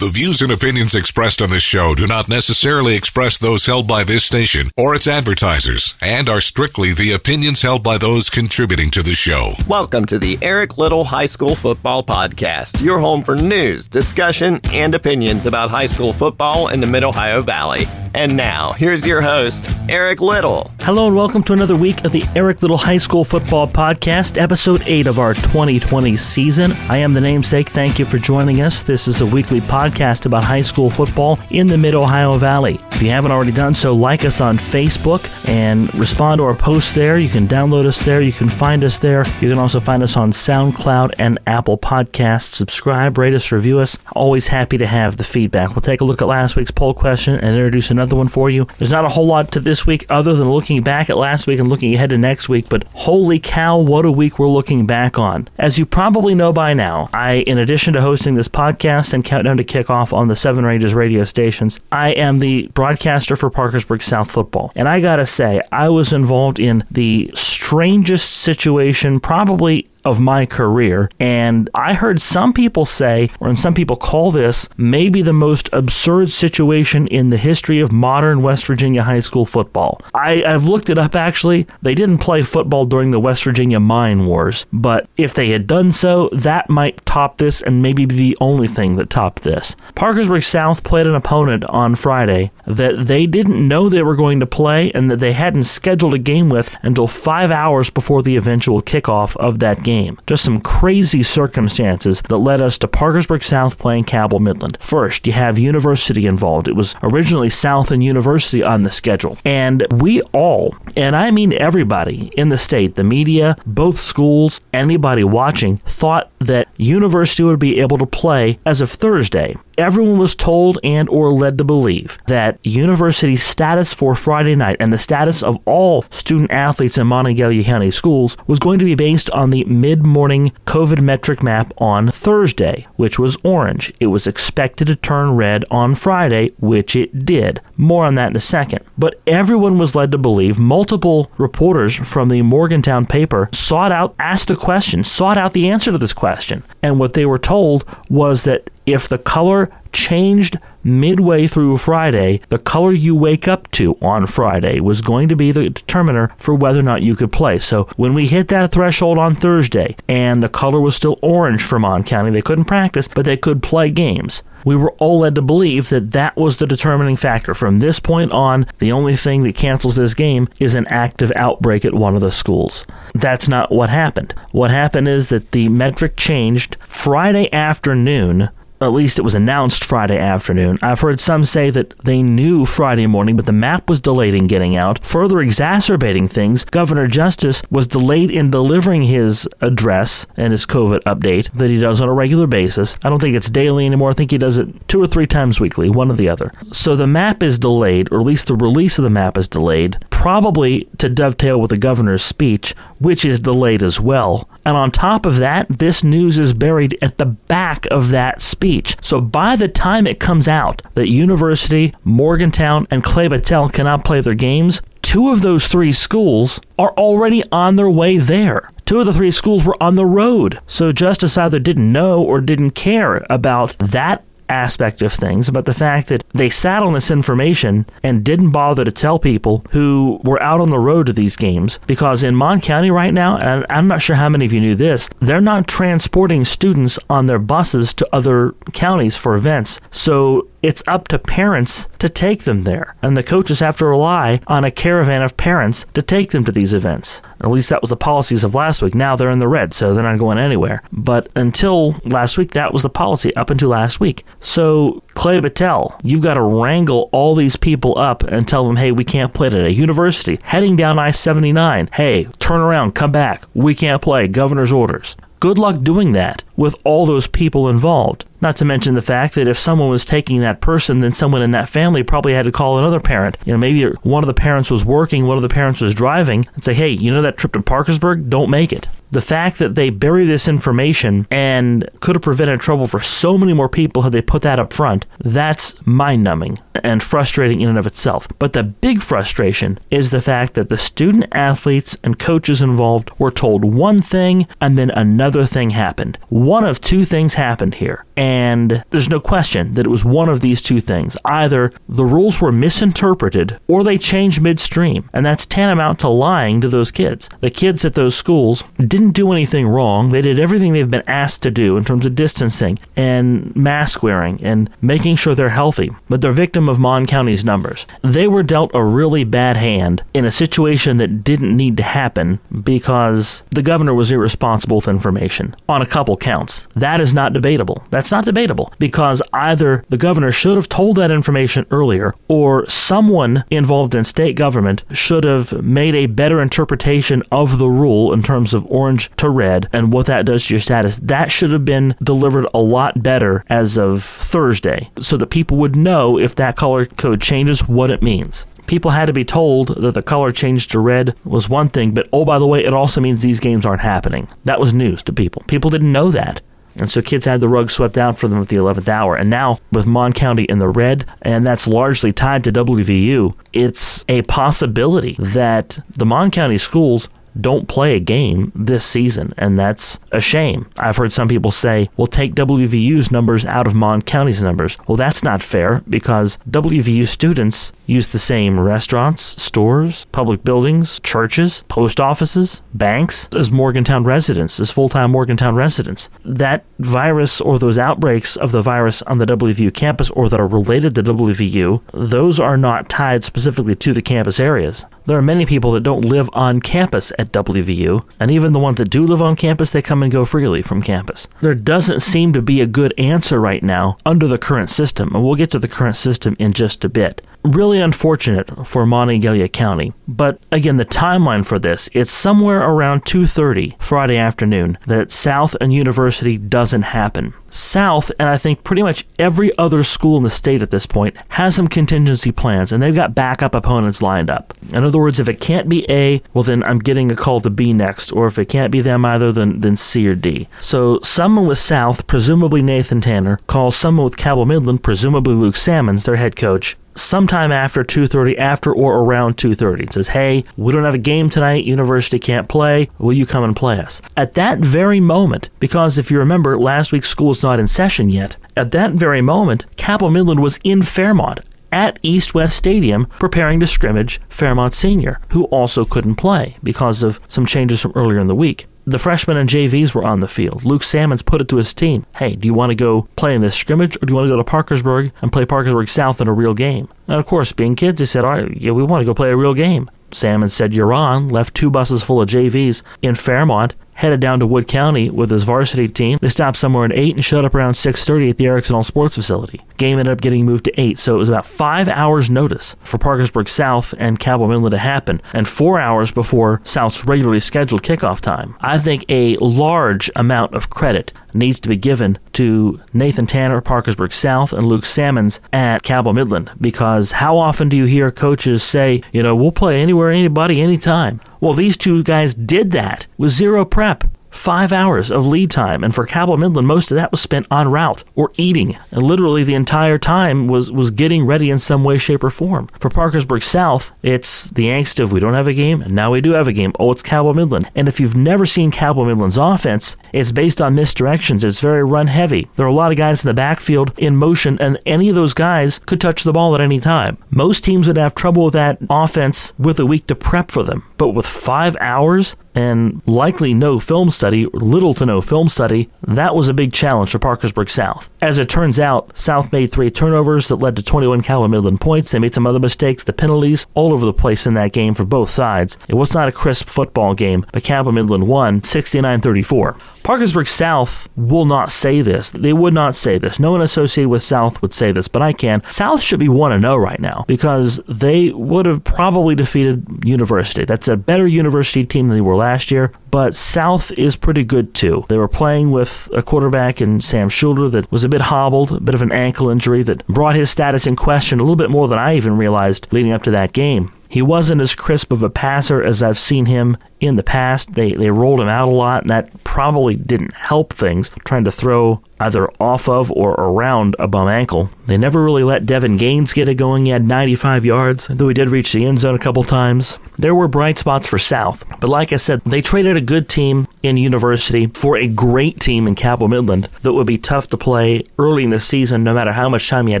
The views and opinions expressed on this show do not necessarily express those held by this station or its advertisers and are strictly the opinions held by those contributing to the show. Welcome to the Eric Little High School Football Podcast, your home for news, discussion, and opinions about high school football in the Mid Ohio Valley. And now, here's your host, Eric Little. Hello and welcome to another week of the Eric Little High School Football Podcast, episode 8 of our 2020 season. I am the namesake. Thank you for joining us. This is a weekly podcast about high school football in the Mid Ohio Valley. If you haven't already done so, like us on Facebook and respond to our posts there. You can download us there. You can find us there. You can also find us on SoundCloud and Apple Podcasts. Subscribe, rate us, review us. Always happy to have the feedback. We'll take a look at last week's poll question and introduce another one for you. There's not a whole lot to this week other than looking back at last week and looking ahead to next week, but holy cow, what a week we're looking back on. As you probably know by now, I, in addition to hosting this podcast and Countdown to Kickoff on the Seven Ranges radio stations, I am the broadcaster for Parkersburg South Football. And I gotta say, I was involved in the strangest situation probably of my career. And I heard some people say, or some people call this, maybe the most absurd situation in the history of modern West Virginia high school football. I, I've looked it up actually. They didn't play football during the West Virginia Mine Wars, but if they had done so, that might top this and maybe be the only thing that topped this. Parkersburg South played an opponent on Friday that they didn't know they were going to play and that they hadn't scheduled a game with until five hours before the eventual kickoff of that game. Just some crazy circumstances that led us to Parkersburg South playing Cabell Midland. First, you have University involved. It was originally South and University on the schedule. And we all, and I mean everybody in the state, the media, both schools, anybody watching, thought that University would be able to play as of Thursday everyone was told and or led to believe that university status for Friday night and the status of all student athletes in Monongalia County schools was going to be based on the mid-morning COVID metric map on Thursday, which was orange. It was expected to turn red on Friday, which it did. More on that in a second. But everyone was led to believe multiple reporters from the Morgantown paper sought out asked the question, sought out the answer to this question. And what they were told was that if the color changed midway through Friday, the color you wake up to on Friday was going to be the determiner for whether or not you could play. So when we hit that threshold on Thursday and the color was still orange for Mon County, they couldn't practice, but they could play games. We were all led to believe that that was the determining factor. From this point on, the only thing that cancels this game is an active outbreak at one of the schools. That's not what happened. What happened is that the metric changed Friday afternoon at least it was announced Friday afternoon. I've heard some say that they knew Friday morning, but the map was delayed in getting out. Further exacerbating things, Governor Justice was delayed in delivering his address and his COVID update that he does on a regular basis. I don't think it's daily anymore. I think he does it two or three times weekly, one or the other. So the map is delayed, or at least the release of the map is delayed, probably to dovetail with the governor's speech, which is delayed as well. And on top of that, this news is buried at the back of that speech. So by the time it comes out that University, Morgantown, and Clay Battelle cannot play their games, two of those three schools are already on their way there. Two of the three schools were on the road. So Justice either didn't know or didn't care about that aspect of things, about the fact that they sat on this information and didn't bother to tell people who were out on the road to these games. Because in Mon County right now, and I'm not sure how many of you knew this, they're not transporting students on their buses to other counties for events. So it's up to parents to take them there, and the coaches have to rely on a caravan of parents to take them to these events. At least that was the policies of last week. Now they're in the red, so they're not going anywhere. But until last week, that was the policy up until last week. So, Clay Battelle, you've got to wrangle all these people up and tell them, hey, we can't play today. University, heading down I 79, hey, turn around, come back. We can't play. Governor's orders. Good luck doing that with all those people involved. Not to mention the fact that if someone was taking that person, then someone in that family probably had to call another parent. You know, maybe one of the parents was working, one of the parents was driving, and say, hey, you know that trip to Parkersburg? Don't make it. The fact that they bury this information and could have prevented trouble for so many more people had they put that up front, that's mind numbing. And frustrating in and of itself. But the big frustration is the fact that the student athletes and coaches involved were told one thing and then another thing happened. One of two things happened here. And there's no question that it was one of these two things. Either the rules were misinterpreted or they changed midstream. And that's tantamount to lying to those kids. The kids at those schools didn't do anything wrong. They did everything they've been asked to do in terms of distancing and mask wearing and making sure they're healthy. But they're of Mon County's numbers. They were dealt a really bad hand in a situation that didn't need to happen because the governor was irresponsible with information on a couple counts. That is not debatable. That's not debatable because either the governor should have told that information earlier or someone involved in state government should have made a better interpretation of the rule in terms of orange to red and what that does to your status. That should have been delivered a lot better as of Thursday so that people would know if that color code changes what it means people had to be told that the color change to red was one thing, but oh, by the way, it also means these games aren't happening. That was news to people. People didn't know that. And so kids had the rug swept out for them at the 11th hour. And now with Mon County in the red, and that's largely tied to WVU, it's a possibility that the Mon County schools don't play a game this season, and that's a shame. I've heard some people say, well, take WVU's numbers out of Mon County's numbers. Well, that's not fair because WVU students use the same restaurants, stores, public buildings, churches, post offices, banks as Morgantown residents, as full time Morgantown residents. That virus or those outbreaks of the virus on the WVU campus or that are related to WVU, those are not tied specifically to the campus areas. There are many people that don't live on campus at WVU, and even the ones that do live on campus, they come and go freely from campus. There doesn't seem to be a good answer right now under the current system, and we'll get to the current system in just a bit really unfortunate for Monongalia County. But again, the timeline for this, it's somewhere around 2:30 Friday afternoon that South and University doesn't happen. South, and I think pretty much every other school in the state at this point, has some contingency plans and they've got backup opponents lined up. In other words, if it can't be A, well, then I'm getting a call to B next, or if it can't be them either, then, then C or D. So someone with South, presumably Nathan Tanner, calls someone with Cabell Midland, presumably Luke Salmons, their head coach, sometime after 2:30 after or around 2:30 it says hey we don't have a game tonight university can't play will you come and play us at that very moment because if you remember last week's school is not in session yet at that very moment Cabell Midland was in Fairmont at East West Stadium preparing to scrimmage Fairmont Senior, who also couldn't play because of some changes from earlier in the week the freshmen and JVs were on the field. Luke Salmons put it to his team Hey, do you want to go play in this scrimmage or do you want to go to Parkersburg and play Parkersburg South in a real game? And of course, being kids, they said, All right, yeah, we want to go play a real game. Salmons said, You're on, left two buses full of JVs in Fairmont, headed down to Wood County with his varsity team. They stopped somewhere at 8 and showed up around 6.30 at the Erickson All-Sports Facility. Game ended up getting moved to 8, so it was about five hours notice for Parkersburg South and Cabell Midland to happen, and four hours before South's regularly scheduled kickoff time. I think a large amount of credit needs to be given to Nathan Tanner, Parkersburg South, and Luke Salmons at Cabell Midland because how often do you hear coaches say, you know, we'll play anywhere, anybody, anytime? Well, these two guys did that with zero prep five hours of lead time. And for Cabell Midland, most of that was spent en route or eating. And literally the entire time was, was getting ready in some way, shape, or form. For Parkersburg South, it's the angst of we don't have a game, and now we do have a game. Oh, it's Cabell Midland. And if you've never seen Cabell Midland's offense, it's based on misdirections. It's very run heavy. There are a lot of guys in the backfield in motion, and any of those guys could touch the ball at any time. Most teams would have trouble with that offense with a week to prep for them. But with five hours, and likely no film study, little to no film study, that was a big challenge for Parkersburg South. As it turns out, South made three turnovers that led to 21 Cabell Midland points. They made some other mistakes, the penalties, all over the place in that game for both sides. It was not a crisp football game, but Cabell Midland won 69 34. Parkersburg South will not say this. They would not say this. No one associated with South would say this, but I can. South should be 1 0 right now because they would have probably defeated University. That's a better University team than they were last year, but South is pretty good too. They were playing with a quarterback in Sam Schulter that was a bit hobbled, a bit of an ankle injury that brought his status in question a little bit more than I even realized leading up to that game. He wasn't as crisp of a passer as I've seen him in the past. They, they rolled him out a lot, and that probably didn't help things, trying to throw either off of or around a bum ankle. They never really let Devin Gaines get it going. He had 95 yards, though he did reach the end zone a couple times. There were bright spots for South, but like I said, they traded a good team in University for a great team in Cabell Midland that would be tough to play early in the season no matter how much time you had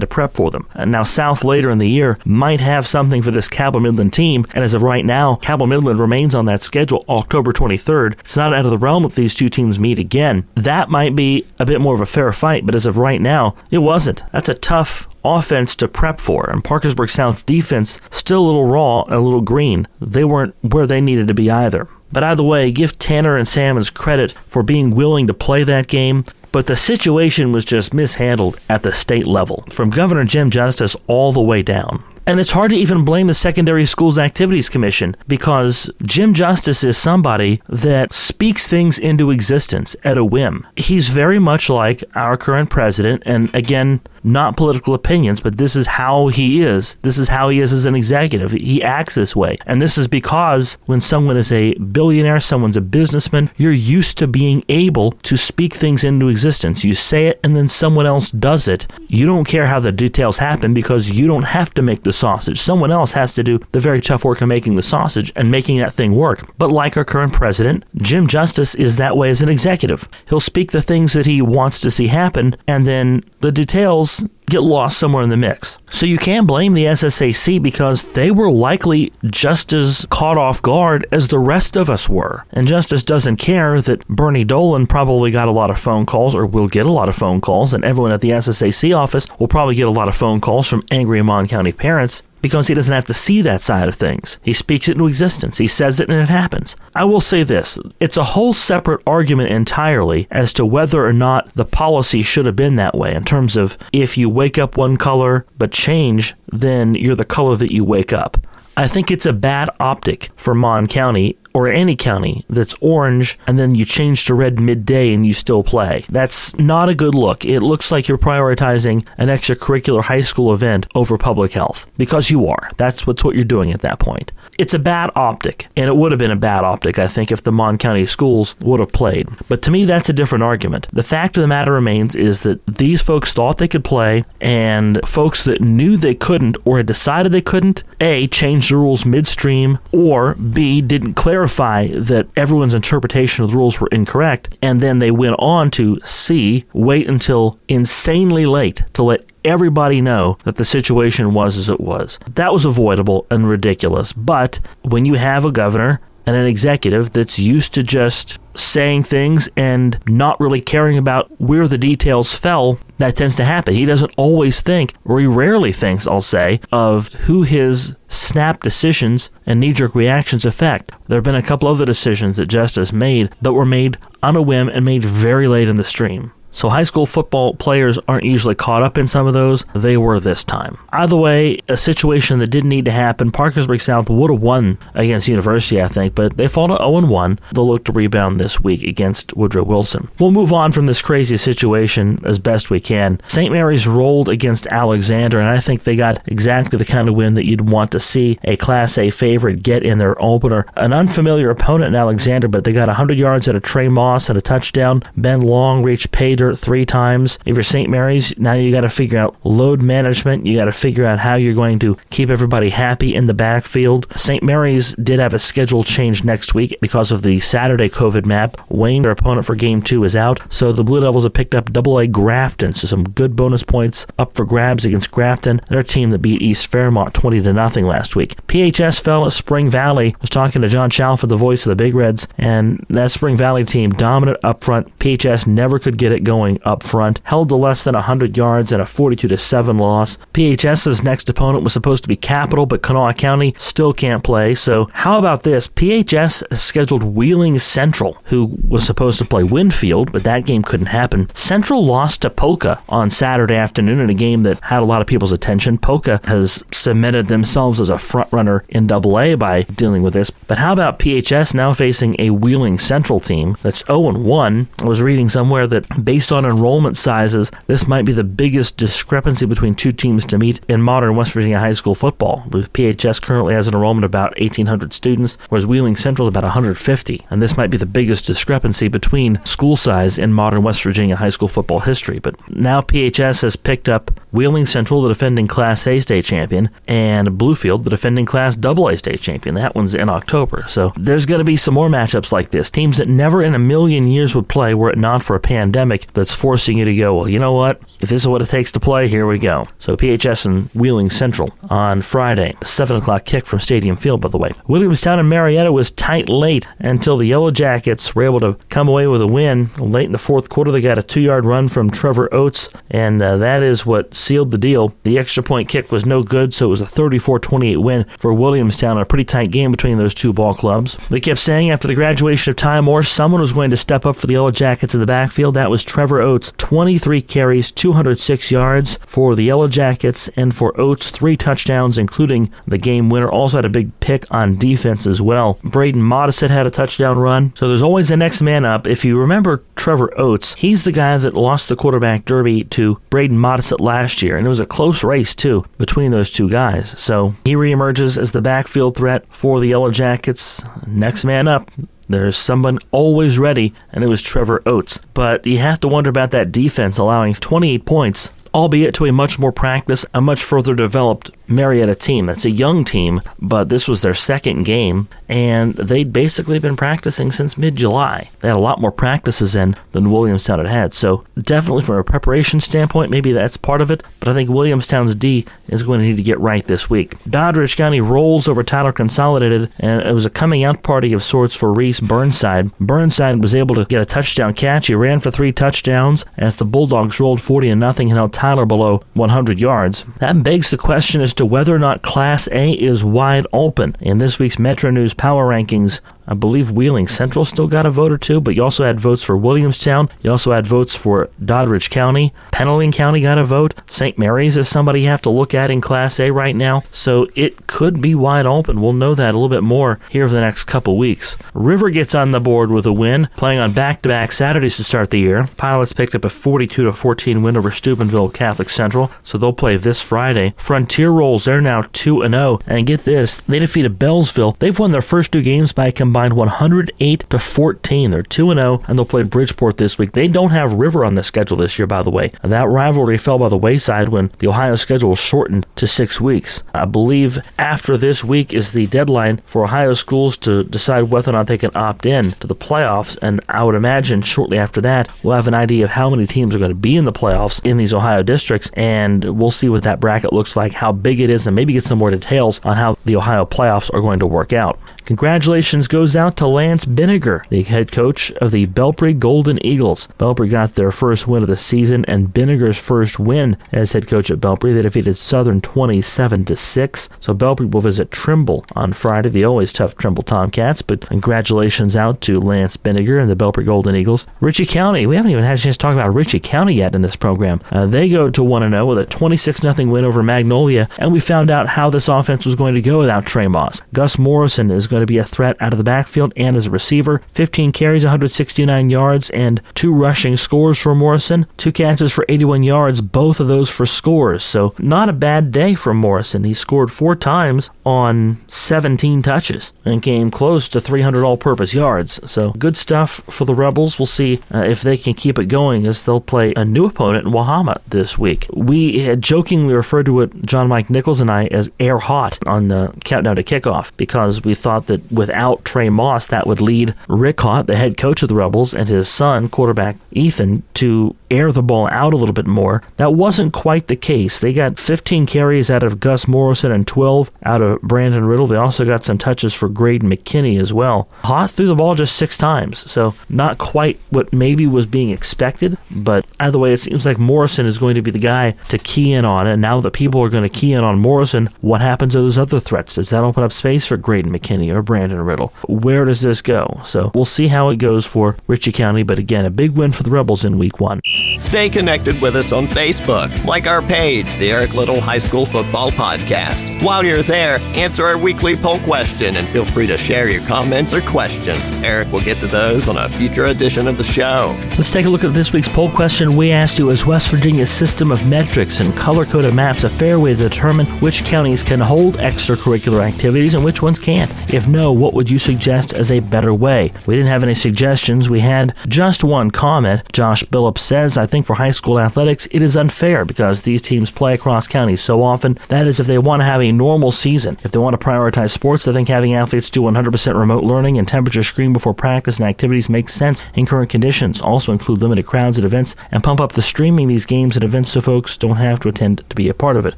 to prep for them. And now South later in the year might have something for this Cabell Midland team, and as of right now, Cabell Midland remains on that schedule October 23rd. It's not out of the realm if these two teams meet again. That might be a bit more of a fair fight, but as of right now, it wasn't. That's a tough offense to prep for, and Parkersburg South's defense still a little raw and a little green. They weren't where they needed to be either. But either way, give Tanner and Salmons credit for being willing to play that game. But the situation was just mishandled at the state level, from Governor Jim Justice all the way down. And it's hard to even blame the Secondary Schools Activities Commission because Jim Justice is somebody that speaks things into existence at a whim. He's very much like our current president, and again, not political opinions, but this is how he is. This is how he is as an executive. He acts this way. And this is because when someone is a billionaire, someone's a businessman, you're used to being able to speak things into existence. You say it and then someone else does it. You don't care how the details happen because you don't have to make the sausage. Someone else has to do the very tough work of making the sausage and making that thing work. But like our current president, Jim Justice is that way as an executive. He'll speak the things that he wants to see happen and then the details get lost somewhere in the mix. So you can't blame the SSAC because they were likely just as caught off guard as the rest of us were. And Justice doesn't care that Bernie Dolan probably got a lot of phone calls or will get a lot of phone calls, and everyone at the SSAC office will probably get a lot of phone calls from angry Mon County parents because he doesn't have to see that side of things. He speaks it into existence. He says it and it happens. I will say this it's a whole separate argument entirely as to whether or not the policy should have been that way in terms of if you wake up one color but change, then you're the color that you wake up. I think it's a bad optic for Mon County or any county that's orange and then you change to red midday and you still play. That's not a good look. It looks like you're prioritizing an extracurricular high school event over public health because you are. That's what's what you're doing at that point. It's a bad optic, and it would have been a bad optic, I think, if the Mon County schools would have played. But to me, that's a different argument. The fact of the matter remains is that these folks thought they could play, and folks that knew they couldn't or had decided they couldn't, A, changed the rules midstream, or B, didn't clarify that everyone's interpretation of the rules were incorrect, and then they went on to C, wait until insanely late to let everybody know that the situation was as it was. That was avoidable and ridiculous. But when you have a governor and an executive that's used to just saying things and not really caring about where the details fell, that tends to happen. He doesn't always think, or he rarely thinks, I'll say, of who his snap decisions and knee jerk reactions affect. There have been a couple other decisions that Justice made that were made on a whim and made very late in the stream. So high school football players aren't usually caught up in some of those. They were this time. Either way, a situation that didn't need to happen. Parkersburg South would have won against University, I think, but they fall to 0-1. They'll look to rebound this week against Woodrow Wilson. We'll move on from this crazy situation as best we can. St. Mary's rolled against Alexander, and I think they got exactly the kind of win that you'd want to see a Class A favorite get in their opener. An unfamiliar opponent in Alexander, but they got 100 yards out of Trey Moss and a touchdown. Ben Long reached pay dirt three times. If you're St. Mary's, now you got to figure out load management. You got to figure out how you're going to keep everybody happy in the backfield. St. Mary's did have a schedule change next week because of the Saturday COVID map. Wayne, their opponent for game two, is out. So the Blue Devils have picked up double A Grafton. So some good bonus points up for grabs against Grafton. Their team that beat East Fairmont 20 to nothing last week. PHS fell at Spring Valley. I was talking to John Chalford, the voice of the Big Reds, and that Spring Valley team dominant up front. PHS never could get it going up front, held to less than 100 yards and a 42 7 loss. PHS's next opponent was supposed to be Capital, but Kanawha County still can't play. So, how about this? PHS scheduled Wheeling Central, who was supposed to play Winfield, but that game couldn't happen. Central lost to Poca on Saturday afternoon in a game that had a lot of people's attention. Poca has cemented themselves as a front runner in AA by dealing with this. But how about PHS now facing a Wheeling Central team that's 0 1? I was reading somewhere that based based on enrollment sizes, this might be the biggest discrepancy between two teams to meet in modern West Virginia high school football. With PHS currently has an enrollment of about 1,800 students, whereas Wheeling Central is about 150. And this might be the biggest discrepancy between school size in modern West Virginia high school football history. But now PHS has picked up Wheeling Central, the defending Class A state champion, and Bluefield, the defending Class AA state champion. That one's in October. So there's going to be some more matchups like this. Teams that never in a million years would play were it not for a pandemic that's forcing you to go, well, you know what? If this is what it takes to play, here we go. So PHS and Wheeling Central on Friday, 7 o'clock kick from Stadium Field, by the way. Williamstown and Marietta was tight late until the Yellow Jackets were able to come away with a win. Late in the fourth quarter, they got a two yard run from Trevor Oates, and uh, that is what sealed the deal. The extra point kick was no good, so it was a 34 28 win for Williamstown. A pretty tight game between those two ball clubs. They kept saying after the graduation of Ty Moore, someone was going to step up for the Yellow Jackets in the backfield. That was Trevor Oates, 23 carries, 206 yards for the Yellow Jackets, and for Oates, three touchdowns, including the game winner. Also had a big pick on defense as well. Braden Modisett had a touchdown run. So there's always the next man up. If you remember Trevor Oates, he's the guy that lost the quarterback derby to Braden Modisett last year, and it was a close race too between those two guys. So he reemerges as the backfield threat for the Yellow Jackets. Next man up. There's someone always ready, and it was Trevor Oates. But you have to wonder about that defense allowing 28 points albeit to a much more practiced, a much further developed Marietta team. That's a young team, but this was their second game, and they'd basically been practicing since mid July. They had a lot more practices in than Williamstown had had. So, definitely from a preparation standpoint, maybe that's part of it, but I think Williamstown's D is going to need to get right this week. Doddridge County rolls over Tyler Consolidated, and it was a coming out party of sorts for Reese Burnside. Burnside was able to get a touchdown catch. He ran for three touchdowns as the Bulldogs rolled 40 and nothing and held Tyler below 100 yards. That begs the question as to whether or not Class A is wide open. In this week's Metro News Power Rankings, I believe Wheeling Central still got a vote or two, but you also had votes for Williamstown. You also had votes for Doddridge County. Pennsylvania County got a vote. St. Mary's is somebody you have to look at in Class A right now. So it could be wide open. We'll know that a little bit more here over the next couple weeks. River gets on the board with a win, playing on back-to-back Saturdays to start the year. Pilots picked up a 42 14 win over Steubenville Catholic Central, so they'll play this Friday. Frontier rolls, they're now 2 0. And get this, they defeated Beallsville. They've won their first two games by a combined combined 108 to 14. They're 2 0, and they'll play Bridgeport this week. They don't have River on the schedule this year, by the way. That rivalry fell by the wayside when the Ohio schedule was shortened to six weeks. I believe after this week is the deadline for Ohio schools to decide whether or not they can opt in to the playoffs, and I would imagine shortly after that we'll have an idea of how many teams are going to be in the playoffs in these Ohio districts, and we'll see what that bracket looks like, how big it is, and maybe get some more details on how the Ohio playoffs are going to work out. Congratulations goes out to Lance Binniger, the head coach of the Belpre Golden Eagles. Belpre got their first win of the season and Binniger's first win as head coach at Belpre. They defeated Southern 27 to 6. So Belpre will visit Trimble on Friday, the always tough Trimble Tomcats. But congratulations out to Lance Binniger and the Belpre Golden Eagles. Ritchie County, we haven't even had a chance to talk about Ritchie County yet in this program. Uh, they go to 1 0 with a 26 0 win over Magnolia, and we found out how this offense was going to go without Trey Moss. Gus Morrison is going going to be a threat out of the backfield and as a receiver. 15 carries, 169 yards, and two rushing scores for Morrison. Two catches for 81 yards, both of those for scores. So not a bad day for Morrison. He scored four times on 17 touches and came close to 300 all-purpose yards. So good stuff for the Rebels. We'll see uh, if they can keep it going as they'll play a new opponent in Wahama this week. We had jokingly referred to it, John Mike Nichols and I, as air hot on the countdown to kickoff because we thought that without Trey Moss, that would lead Rick Hott, the head coach of the Rebels, and his son, quarterback Ethan, to air the ball out a little bit more. That wasn't quite the case. They got 15 carries out of Gus Morrison and 12 out of Brandon Riddle. They also got some touches for Graydon McKinney as well. Hott threw the ball just six times, so not quite what maybe was being expected, but either way, it seems like Morrison is going to be the guy to key in on. And now that people are going to key in on Morrison, what happens to those other threats? Does that open up space for Graydon McKinney or Brandon Riddle? Where does this go? So we'll see how it goes for Ritchie County, but again, a big win for the Rebels in week one. Stay connected with us on Facebook, like our page, the Eric Little High School Football Podcast. While you're there, answer our weekly poll question and feel free to share your comments or questions. Eric will get to those on a future edition of the show. Let's take a look at this week's poll question. We asked you Is West Virginia's system of metrics and color coded maps a fair way to determine which counties can hold extracurricular activities and which ones can't? If no, what would you suggest as a better way? We didn't have any suggestions. We had just one comment. Josh Billups says, I think for high school athletics, it is unfair because these teams play across counties so often. That is, if they want to have a normal season. If they want to prioritize sports, I think having athletes do 100% remote learning and temperature screen before practice and activities makes sense in current conditions. Also include limited crowds at events and pump up the streaming these games at events so folks don't have to attend to be a part of it.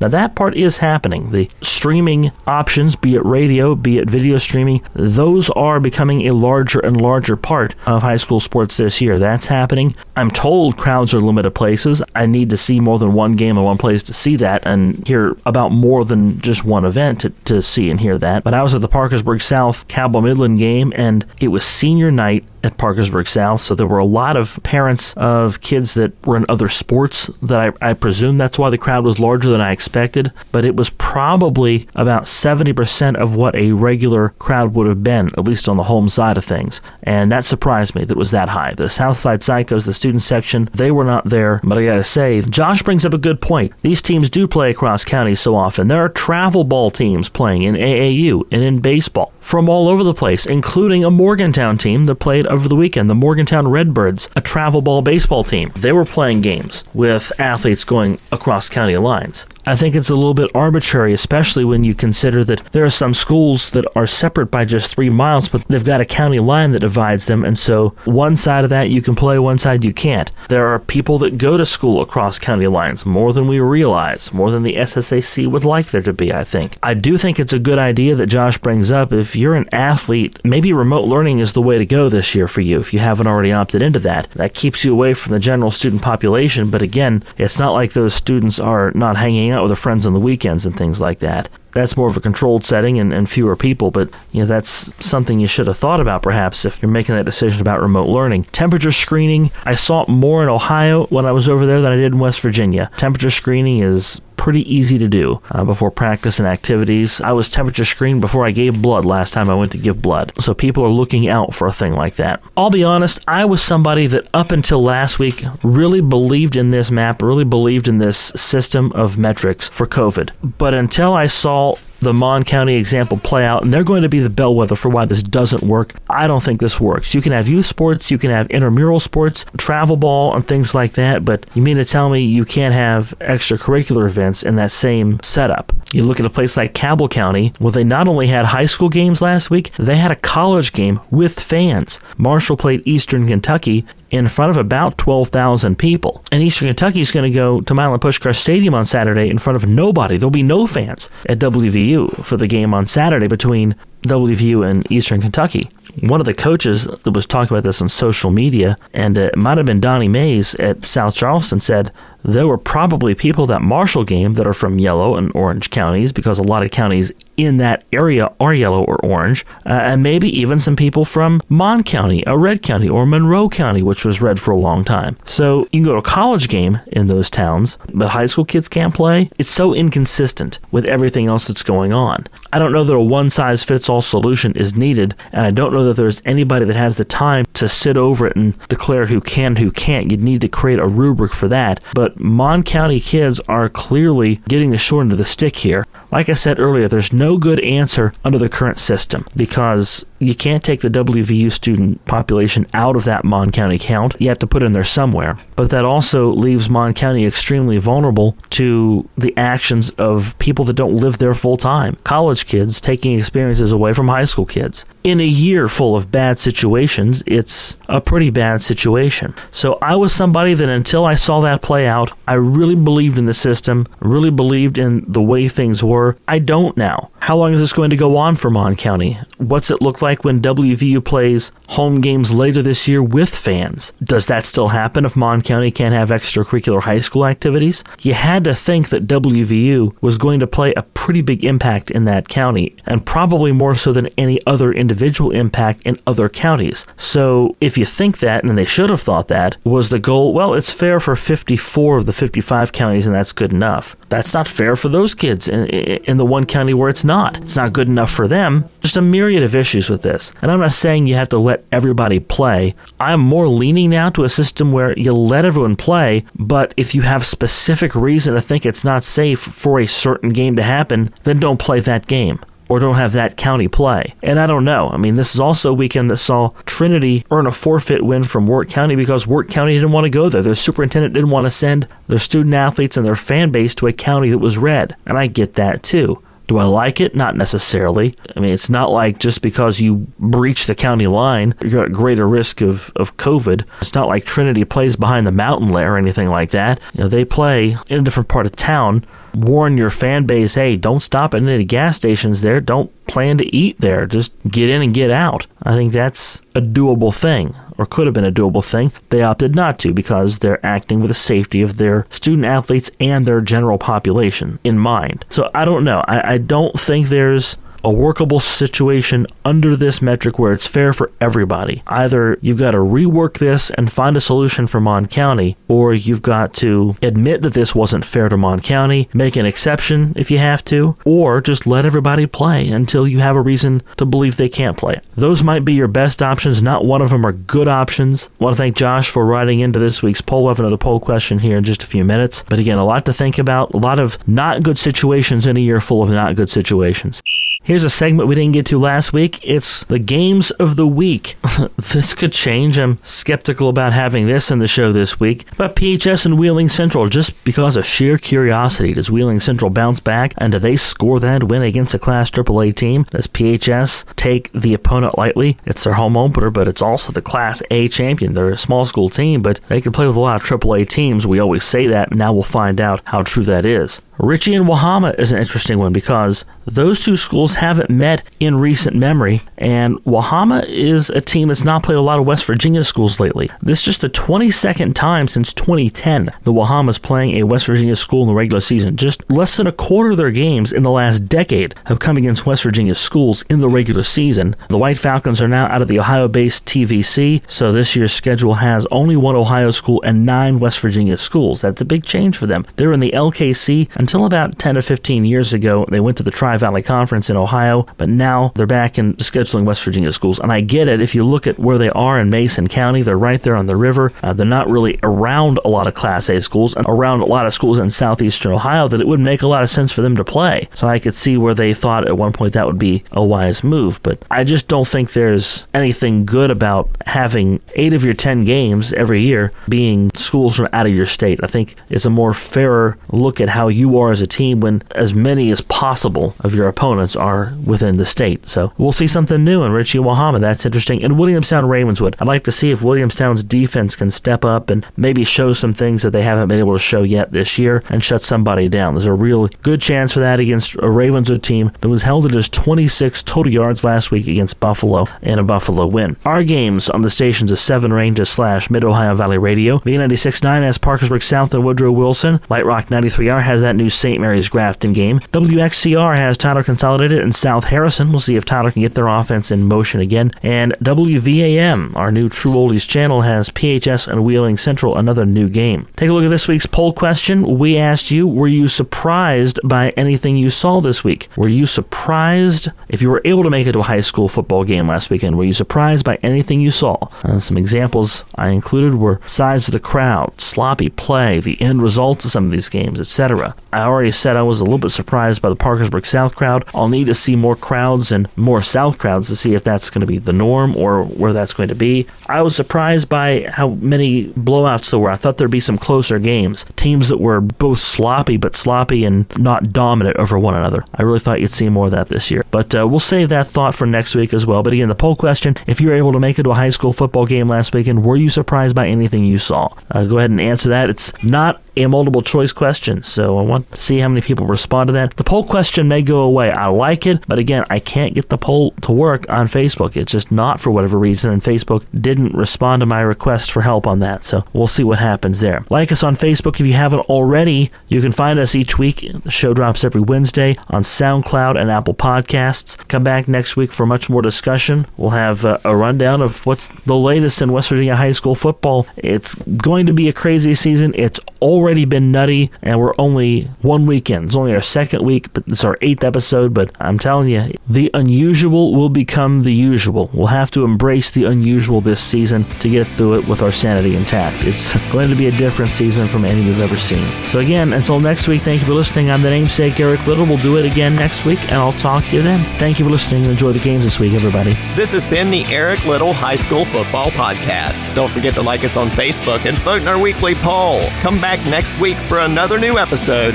Now that part is happening. The streaming options, be it radio, be it video streaming, those are becoming a larger and larger part of high school sports this year. That's happening. I'm told crowds are limited places. I need to see more than one game in one place to see that and hear about more than just one event to, to see and hear that. But I was at the Parkersburg South Cabell Midland game and it was senior night at Parkersburg South. So there were a lot of parents of kids that were in other sports that I, I presume that's why the crowd was larger than I expected. But it was probably about 70% of what a regular crowd would have been, at least on the home side of things. And that surprised me that it was that high. The Southside Psychos, the student section, they were not there. But I gotta say, Josh brings up a good point. These teams do play across counties so often. There are travel ball teams playing in AAU and in baseball from all over the place, including a Morgantown team that played over the weekend, the Morgantown Redbirds, a travel ball baseball team. They were playing games with athletes going across county lines. I think it's a little bit arbitrary, especially when you consider that there are some schools that are separate by just three miles, but they've got a county line that divides them, and so one side of that you can play, one side you can't. There are people that go to school across county lines more than we realize, more than the SSAC would like there to be, I think. I do think it's a good idea that Josh brings up. If you're an athlete, maybe remote learning is the way to go this year for you if you haven't already opted into that. That keeps you away from the general student population, but again, it's not like those students are not hanging out with their friends on the weekends and things like that. That's more of a controlled setting and, and fewer people, but you know that's something you should have thought about perhaps if you're making that decision about remote learning. Temperature screening, I saw it more in Ohio when I was over there than I did in West Virginia. Temperature screening is pretty easy to do uh, before practice and activities. I was temperature screened before I gave blood last time I went to give blood. So people are looking out for a thing like that. I'll be honest, I was somebody that up until last week really believed in this map, really believed in this system of metrics for COVID. But until I saw the Mon County example play out, and they're going to be the bellwether for why this doesn't work. I don't think this works. You can have youth sports, you can have intramural sports, travel ball, and things like that, but you mean to tell me you can't have extracurricular events in that same setup? You look at a place like Cabell County, where they not only had high school games last week, they had a college game with fans. Marshall played Eastern Kentucky, in front of about 12,000 people. And Eastern Kentucky is going to go to Milan Puskar Stadium on Saturday in front of nobody. There'll be no fans at WVU for the game on Saturday between WVU and Eastern Kentucky. One of the coaches that was talking about this on social media, and it might have been Donnie Mays at South Charleston, said there were probably people that Marshall game that are from yellow and orange counties because a lot of counties in that area are yellow or orange, uh, and maybe even some people from Mon County, a red county, or Monroe County, which was red for a long time. So you can go to a college game in those towns, but high school kids can't play. It's so inconsistent with everything else that's going on. I don't know that a one size fits all solution is needed, and I don't know that there's anybody that has the time to sit over it and declare who can, who can't. You'd need to create a rubric for that. But Mon County kids are clearly getting the short end of the stick here. Like I said earlier, there's no good answer under the current system because you can't take the WVU student population out of that Mon County count. You have to put it in there somewhere. But that also leaves Mon County extremely vulnerable to the actions of people that don't live there full time. College kids taking experiences away from high school kids. In a year full of bad situations, it's a pretty bad situation. So I was somebody that until I saw that play out, I really believed in the system, really believed in the way things were. I don't now. How long is this going to go on for Mon County? What's it look like when WVU plays home games later this year with fans? Does that still happen if Mon County can't have extracurricular high school activities? You had to think that WVU was going to play a pretty big impact in that county, and probably more so than any other individual impact in other counties. So if you think that, and they should have thought that, was the goal, well, it's fair for 54 of the 55 counties, and that's good enough. That's not fair for those kids in, in the one county where it's not. It's not good enough for them. Just a myriad of issues with this. And I'm not saying you have to let everybody play. I'm more leaning now to a system where you let everyone play, but if you have specific reason to think it's not safe for a certain game to happen, then don't play that game or don't have that county play. And I don't know. I mean, this is also a weekend that saw Trinity earn a forfeit win from Wirt County because Wirt County didn't want to go there. Their superintendent didn't want to send their student athletes and their fan base to a county that was red. And I get that too. Do I like it? Not necessarily. I mean, it's not like just because you breach the county line, you're at greater risk of, of COVID. It's not like Trinity plays behind the Mountainlair or anything like that. You know, they play in a different part of town. Warn your fan base, hey, don't stop at any gas stations there. Don't plan to eat there. Just get in and get out. I think that's a doable thing, or could have been a doable thing. They opted not to because they're acting with the safety of their student athletes and their general population in mind. So I don't know. I, I don't think there's a workable situation under this metric where it's fair for everybody. Either you've got to rework this and find a solution for Mon County, or you've got to admit that this wasn't fair to Mon County, make an exception if you have to, or just let everybody play until you have a reason to believe they can't play. Those might be your best options. Not one of them are good options. I want to thank Josh for writing into this week's poll. We'll have another poll question here in just a few minutes. But again, a lot to think about, a lot of not good situations in a year full of not good situations. Here's a segment we didn't get to last week. It's the games of the week. this could change. I'm skeptical about having this in the show this week. But PHS and Wheeling Central, just because of sheer curiosity, does Wheeling Central bounce back and do they score that win against a Class AAA team? Does PHS take the opponent lightly? It's their home opener, but it's also the Class A champion. They're a small school team, but they can play with a lot of AAA teams. We always say that. Now we'll find out how true that is. Ritchie and Wahama is an interesting one because those two schools haven't met in recent memory, and Wahama is a team that's not played a lot of West Virginia schools lately. This is just the 22nd time since 2010 the Wahama's playing a West Virginia school in the regular season. Just less than a quarter of their games in the last decade have come against West Virginia schools in the regular season. The White Falcons are now out of the Ohio based TVC, so this year's schedule has only one Ohio school and nine West Virginia schools. That's a big change for them. They're in the LKC until about 10 or 15 years ago. They went to the Tri Valley Conference in Ohio, but now they're back in scheduling West Virginia schools. And I get it. If you look at where they are in Mason County, they're right there on the river. Uh, they're not really around a lot of Class A schools and around a lot of schools in southeastern Ohio that it would make a lot of sense for them to play. So I could see where they thought at one point that would be a wise move. But I just don't think there's anything good about having eight of your 10 games every year being schools from out of your state. I think it's a more fairer look at how you are as a team when as many as possible of your opponents are within the state. So we'll see something new in Ritchie Wahama. That's interesting. And Williamstown Ravenswood. I'd like to see if Williamstown's defense can step up and maybe show some things that they haven't been able to show yet this year and shut somebody down. There's a real good chance for that against a Ravenswood team that was held at just 26 total yards last week against Buffalo in a Buffalo win. Our games on the stations of 7 Ranges slash Mid Ohio Valley Radio. B96.9 has Parkersburg South and Woodrow Wilson. Light Rock 93R has that new St. Mary's Grafton game. WXCR has Tyler Consolidated and South Harrison. We'll see if Tyler can get their offense in motion again. And WVAM, our new True Oldies channel, has PHS and Wheeling Central, another new game. Take a look at this week's poll question. We asked you, were you surprised by anything you saw this week? Were you surprised if you were able to make it to a high school football game last weekend? Were you surprised by anything you saw? Uh, some examples I included were size of the crowd, sloppy play, the end results of some of these games, etc. I already said I was a little bit surprised by the Parkersburg South crowd. I'll need to see more crowds and more South crowds to see if that's going to be the norm or where that's going to be. I was surprised by how many blowouts there were. I thought there'd be some closer games, teams that were both sloppy but sloppy and not dominant over one another. I really thought you'd see more of that this year. But uh, we'll save that thought for next week as well. But again, the poll question if you were able to make it to a high school football game last weekend, were you surprised by anything you saw? Uh, go ahead and answer that. It's not a multiple choice question, so I want see how many people respond to that. The poll question may go away. I like it, but again, I can't get the poll to work on Facebook. It's just not for whatever reason, and Facebook didn't respond to my request for help on that. So we'll see what happens there. Like us on Facebook if you haven't already. You can find us each week. The show drops every Wednesday on SoundCloud and Apple Podcasts. Come back next week for much more discussion. We'll have uh, a rundown of what's the latest in West Virginia high school football. It's going to be a crazy season. It's already been nutty, and we're only one weekend. It's only our second week, but it's our eighth episode. But I'm telling you, the unusual will become the usual. We'll have to embrace the unusual this season to get through it with our sanity intact. It's going to be a different season from any we've ever seen. So, again, until next week, thank you for listening. I'm the namesake Eric Little. We'll do it again next week, and I'll talk to you then. Thank you for listening and enjoy the games this week, everybody. This has been the Eric Little High School Football Podcast. Don't forget to like us on Facebook and vote in our weekly poll. Come back next week for another new episode,